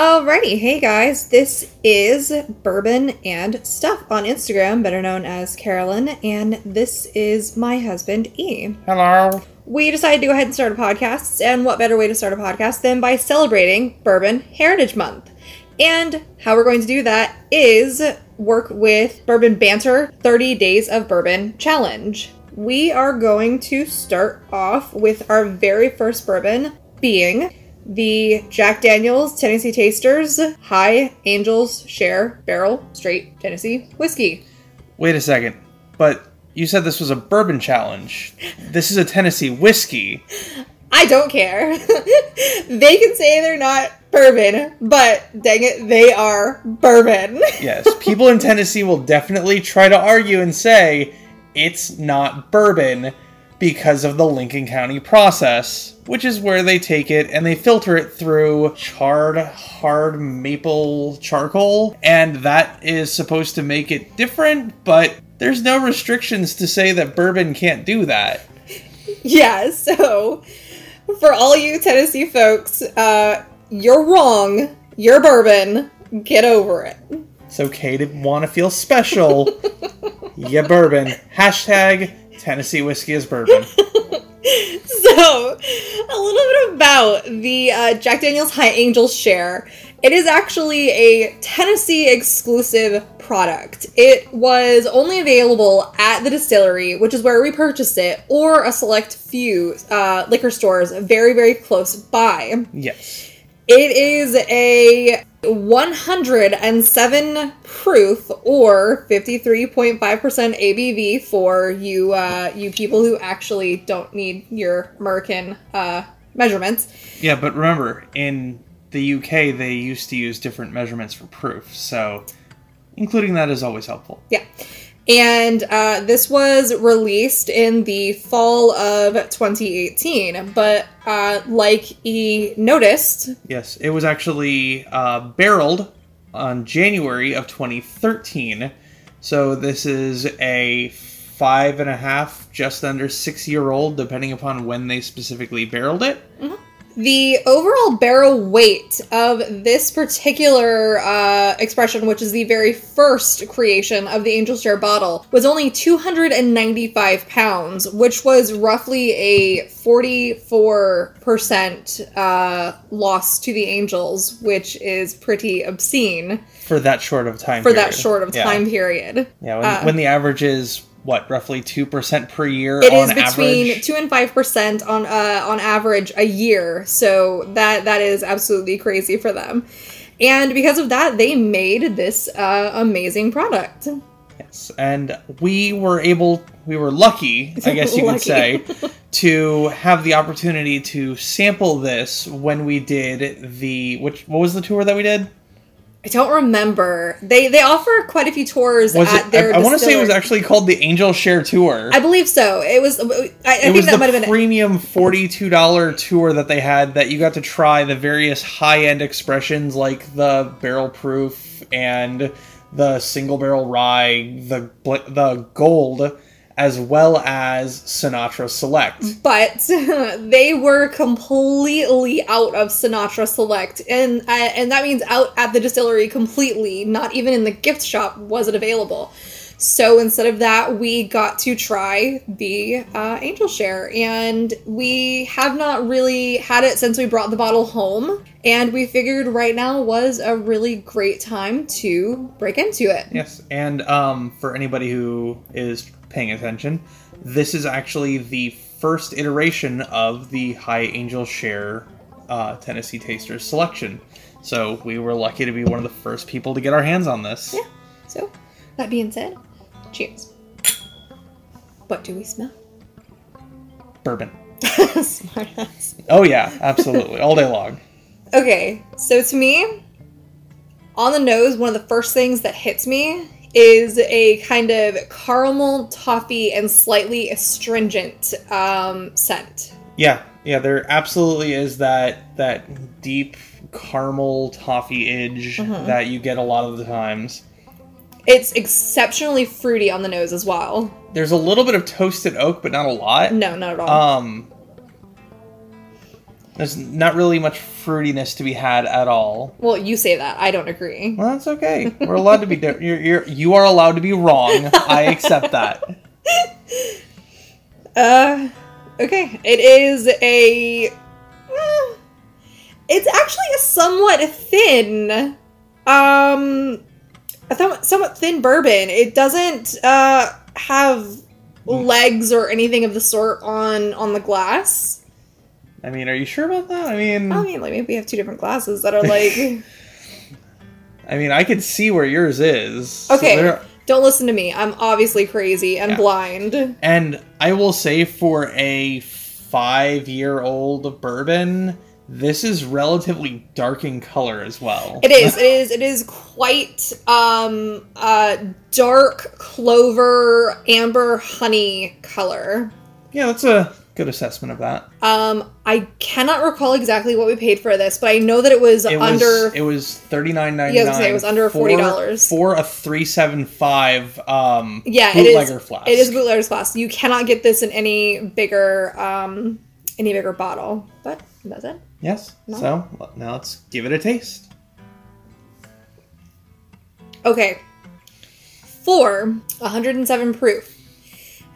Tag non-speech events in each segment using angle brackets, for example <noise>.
Alrighty, hey guys, this is Bourbon and Stuff on Instagram, better known as Carolyn, and this is my husband E. Hello. We decided to go ahead and start a podcast, and what better way to start a podcast than by celebrating Bourbon Heritage Month? And how we're going to do that is work with Bourbon Banter 30 Days of Bourbon Challenge. We are going to start off with our very first bourbon being the Jack Daniels Tennessee Tasters High Angels Share Barrel Straight Tennessee Whiskey. Wait a second. But you said this was a bourbon challenge. This is a Tennessee whiskey. I don't care. <laughs> they can say they're not bourbon, but dang it, they are bourbon. <laughs> Yes, people in Tennessee will definitely try to argue and say it's not bourbon because of the Lincoln County process, which is where they take it and they filter it through charred hard maple charcoal, and that is supposed to make it different, but there's no restrictions to say that bourbon can't do that. <laughs> yeah, so for all you Tennessee folks, uh, you're wrong. You're bourbon. Get over it. It's okay to want to feel special. <laughs> yeah, bourbon. Hashtag Tennessee whiskey is bourbon. <laughs> So, a little bit about the uh, Jack Daniels High Angels share. It is actually a Tennessee exclusive product. It was only available at the distillery, which is where we purchased it, or a select few uh, liquor stores very, very close by. Yes. It is a 107 proof or 53.5% ABV for you uh, you people who actually don't need your American uh, measurements. Yeah, but remember, in the UK, they used to use different measurements for proof, so including that is always helpful. Yeah. And uh, this was released in the fall of 2018. But uh, like he noticed, Yes, it was actually uh, barreled on January of 2013. So this is a five and a half, just under six year old, depending upon when they specifically barreled it. The overall barrel weight of this particular uh, expression, which is the very first creation of the Angel Share bottle, was only 295 pounds, which was roughly a 44% uh, loss to the Angels, which is pretty obscene For that short of time. for that period. short of Yeah. time period. Yeah, when, Uh, when the average is what, roughly two percent per year It on is between average. two and five percent on uh, on average a year, so that that is absolutely crazy for them. And because of that, they made this uh, amazing product. Yes, and we were able, we were lucky, I <laughs> guess you could say, to have the opportunity to sample this when we did the which what was the tour that we did? I don't remember. They they offer quite a few tours Was at it? their. I, want to say it was actually called the Angel Share Tour. I believe so. It was. I, I it think was that might have been. it. premium forty-two dollar tour that they had that you got to try the various high-end expressions like the barrel proof and the single barrel rye, the the gold, as well as Sinatra Select. but <laughs> they were completely out of Sinatra Select, and uh, and that means out at the distillery completely. Not even in the gift shop was it available. So instead of that, we got to try the uh, Angel Share, and we have not really had it since we brought the bottle home. And we figured right now was a really great time to break into it. Yes, and um, for anybody who is paying attention, this is actually the first iteration of the High Angel Share uh, Tennessee Tasters selection. So we were lucky to be one of the first people to get our hands on this. Yeah. So, that being said, cheers. What do we smell? Bourbon. <laughs> Smartass. Oh yeah, absolutely, all day long. <laughs> Okay, so to me, on the nose, one of the first things that hits me is a kind of caramel, toffee, and slightly astringent um, scent. Yeah, yeah, there absolutely is that that deep caramel toffee edge that you get a lot of the times. It's exceptionally fruity on the nose as well. There's a little bit of toasted oak, but not a lot. No, not at all. Um, There's not really much fruitiness to be had at all. Well, you say that. I don't agree. Well, that's okay. We're allowed to be. Di- you're, you're you are allowed to be wrong. I accept that. <laughs> Uh, okay. It is a. It's actually a somewhat thin, um, a thom- somewhat thin bourbon. It doesn't uh have legs or anything of the sort on on the glass. I mean, are you sure about that? I mean, I mean, like maybe we have two different glasses that are like. <laughs> I mean, I can see where yours is. So Okay, there- don't listen to me. I'm obviously crazy and Yeah. blind. and I will say, for a five-year-old bourbon, this is relatively dark in color as well. It is. It is. It is quite um uh dark clover amber honey color. yeah, that's a good assessment of that. Um I cannot recall exactly what we paid for this, but I know that it was It was under it was thirty nine ninety was say, it was under $40. for a three seven five um yeah, it is bootlegger flask. It is a bootlegger's flask. You cannot get this in any bigger um any bigger bottle. But that's it. Yes. So well, now let's give it a taste. Okay. For 107 proof.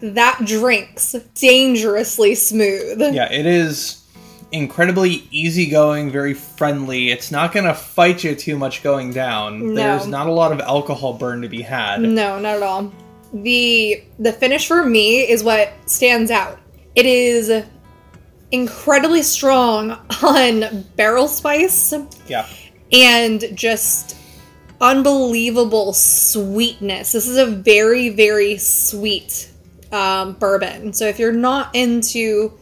That drinks dangerously smooth. Yeah, it is incredibly easygoing, very friendly. It's not going to fight you too much going down. No. There's not a lot of alcohol burn to be had. No, not at all. The the finish for me is what stands out. It is incredibly strong on barrel spice Yeah. and just unbelievable sweetness. This is a very very sweet um, bourbon. So if you're not into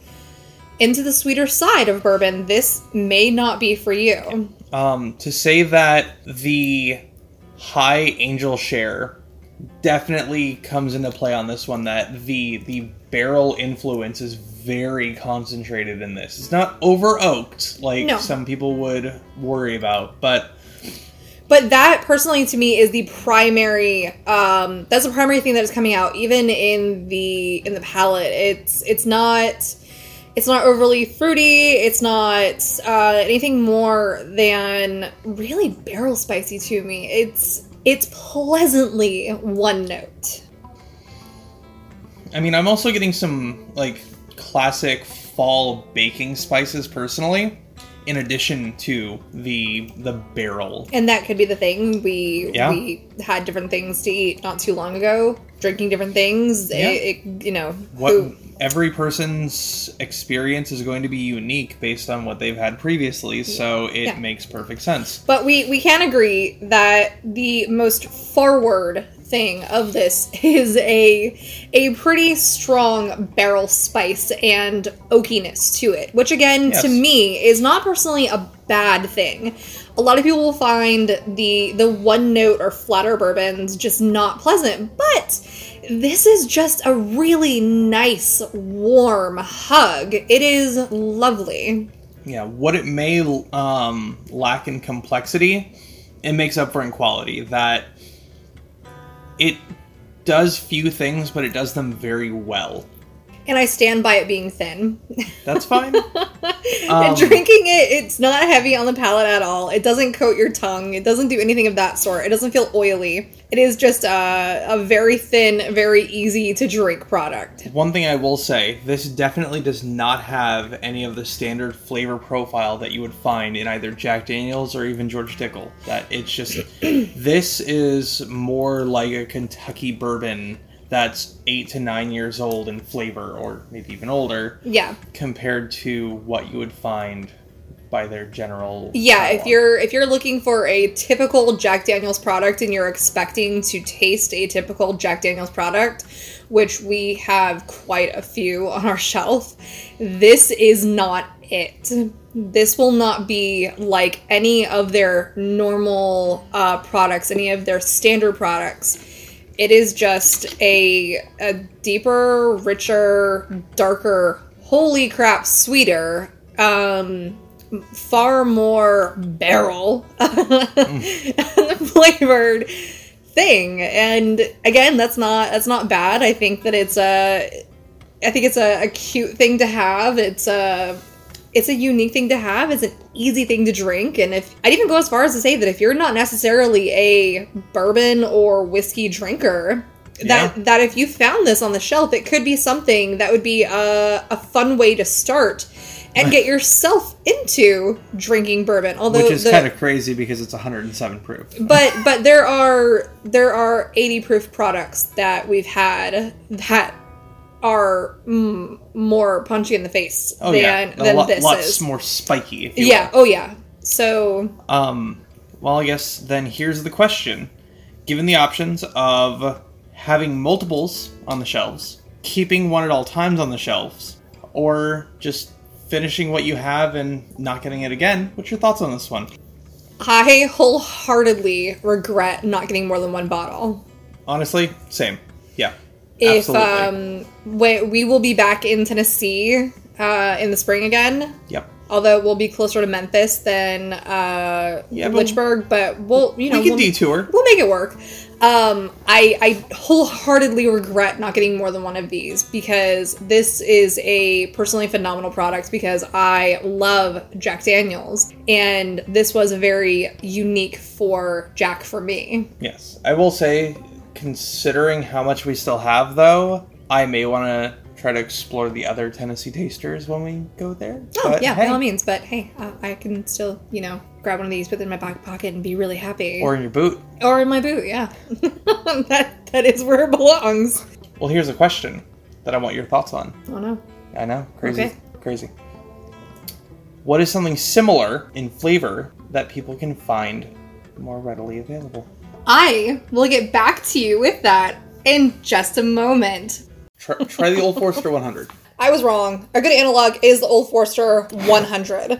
into the sweeter side of bourbon, this may not be for you. Um, to say that the high angel share definitely comes into play on this one that the the barrel influence is very concentrated in this. It's not over oaked like No. some people would worry about, but But that personally to me is the primary um that's the primary thing that is coming out even in the in the palate It's it's not it's not overly fruity, it's not uh anything more than really barrel spicy to me. It's it's pleasantly one note. I mean, I'm also getting some like classic fall baking spices personally, in addition to the the barrel. And that could be the thing. We Yeah. we had different things to eat not too long ago, drinking different things. Yeah. It, it, you know, What who- every person's experience is going to be unique based on what they've had previously, so it Yeah. makes perfect sense. But we we can agree that the most forward thing of this <laughs> is a a pretty strong barrel spice and oakiness to it, which again Yes. to me is not personally a bad thing. A lot of people will find the the one note or flatter bourbons just not pleasant, but this is just a really nice warm hug. It is lovely. Yeah, what it may um, lack in complexity, it makes up for in quality. That it does few things, but it does them very well. And I stand by it being thin. That's fine. <laughs> Um, Drinking it, it's not heavy on the palate at all. It doesn't coat your tongue. It doesn't do anything of that sort. It doesn't feel oily. It is just a, a very thin, very easy to drink product. One thing I will say, this definitely does not have any of the standard flavor profile that you would find in either Jack Daniels or even George Dickel. That it's just <clears throat> this is more like a Kentucky bourbon that's eight to nine years old in flavor, or maybe even older, Yeah. compared to what you would find by their general. Yeah, if you're if you're looking for a typical Jack Daniels product and you're expecting to taste a typical Jack Daniels product, which we have quite a few on our <laughs> shelf, this is not it. This will not be like any of their normal uh, products, any of their standard products. It is just a a deeper, richer, darker, holy crap, sweeter, um, far more barrel <laughs> flavored thing. And again, that's not that's not bad. I think that it's a I think it's a, a cute thing to have. It's a it's a unique thing to have. It's an easy thing to drink, and if I'd even go as far as to say that if you're not necessarily a bourbon or whiskey drinker, that Yeah. that if you found this on the shelf, it could be something that would be a, a fun way to start and get yourself into drinking bourbon. Although Which is the- kind of crazy because it's 107 proof. but <laughs> but there are there are 80 proof products that we've had that are mm, more punchy in the face Oh than yeah, than lot, this lots is. more spiky. If you Yeah. Oh yeah. So. Um. Well, I guess then here's the question: Given the options of having multiples on the shelves, keeping one at all times on the shelves, or just finishing what you have and not getting it again, what's your thoughts on this one? I wholeheartedly regret not getting more than one bottle. Honestly, same. Yeah. If absolutely. um we, we will be back in Tennessee uh in the spring again. Yep. Although we'll be closer to Memphis than uh Yeah, but- Lynchburg, but we'll you know We can we'll- detour. We'll make it work. Um, I I wholeheartedly regret not getting more than one of these because this is a personally phenomenal product because I love Jack Daniels and this was very unique for Jack for me. Yes, I will say, considering how much we still have, though, I may want to try to explore the other Tennessee tasters when we go there. Oh But yeah, hey, by all means. But hey, uh, I can still you know grab one of these, put it in my back pocket, and be really happy. Or in your boot. or in my boot. Yeah, <laughs> that that is where it belongs. Well, here's a question that I want your thoughts on. Oh no. I know, crazy, Okay. crazy. What is something similar in flavor that people can find more readily available? I will get back to you with that in just a moment. Try, try the Old Forester 100. <laughs> I was wrong. A good analog is the Old Forester 100.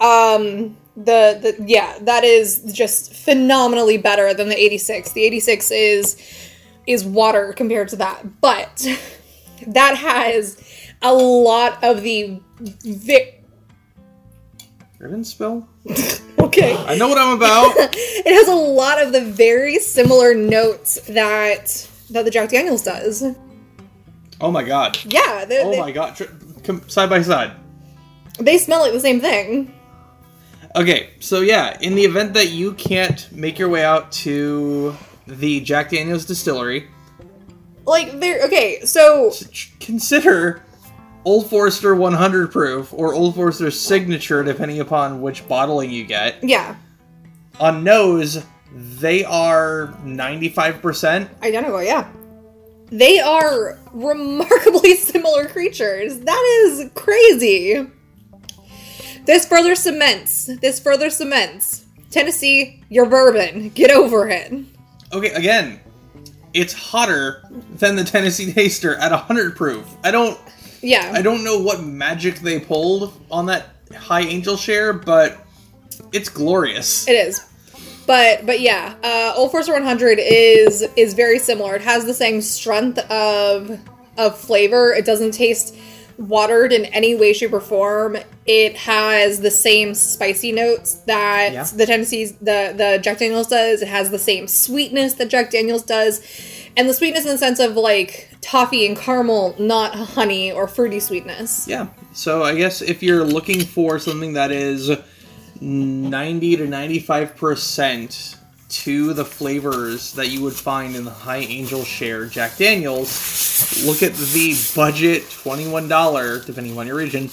Um, the the yeah, that is just phenomenally better than the 86. The 86 is is water compared to that, but <laughs> that has a lot of the vi- Ribbon spill? <laughs> okay. I know what I'm about. <laughs> It has a lot of the very similar notes that that the Jack Daniels does. oh my god. Yeah, they, Oh they, my god. Side by side. they smell like the same thing. Okay, so yeah, in the event that you can't make your way out to the Jack Daniels distillery, Like they're okay, so consider Old Forester 100 proof or Old Forester signature, depending upon which bottling you get. yeah, On nose, they are 95%. identical, yeah. They are remarkably <laughs> similar creatures. That is crazy. This further cements. This further cements. Tennessee, your bourbon. Get over it. Okay, again, it's hotter than the Tennessee Taster at 100 proof. I don't Yeah. I don't know what magic they pulled on that high angel share, but it's glorious. It is. But but yeah, uh, Old Forester 100 is is very similar. It has the same strength of of flavor. It doesn't taste watered in any way, shape, or form. It has the same spicy notes that Yeah. the Tennessee's the the Jack Daniels does. It has the same sweetness that Jack Daniels does, and the sweetness in the sense of like toffee and caramel, not honey or fruity sweetness. Yeah. So I guess if you're looking for something that is 90 to 95% to the flavors that you would find in the High Angel Share Jack Daniels, look at the budget $21, depending on your region,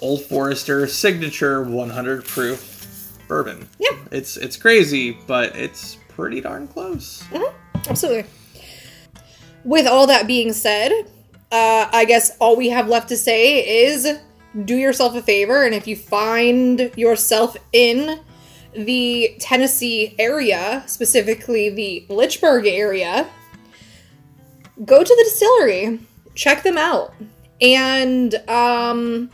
Old Forester Signature 100 proof bourbon. Yeah. It's it's crazy, but it's pretty darn close. Absolutely. With all that being said, uh, I guess all we have left to say is do yourself a favor, and if you find yourself in the Tennessee area, specifically the Lynchburg area, go to the distillery, check them out, and um,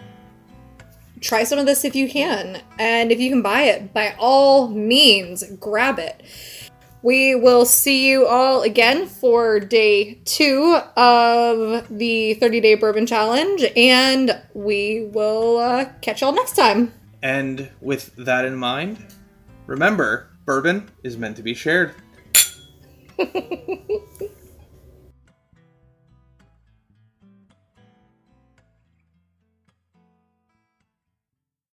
try some of this if you can. And if you can buy it, by all means, grab it. We will see you all again for day two of the 30 day bourbon challenge, and we will uh, catch y'all next time. And with that in mind, remember, bourbon is meant to be shared. <laughs>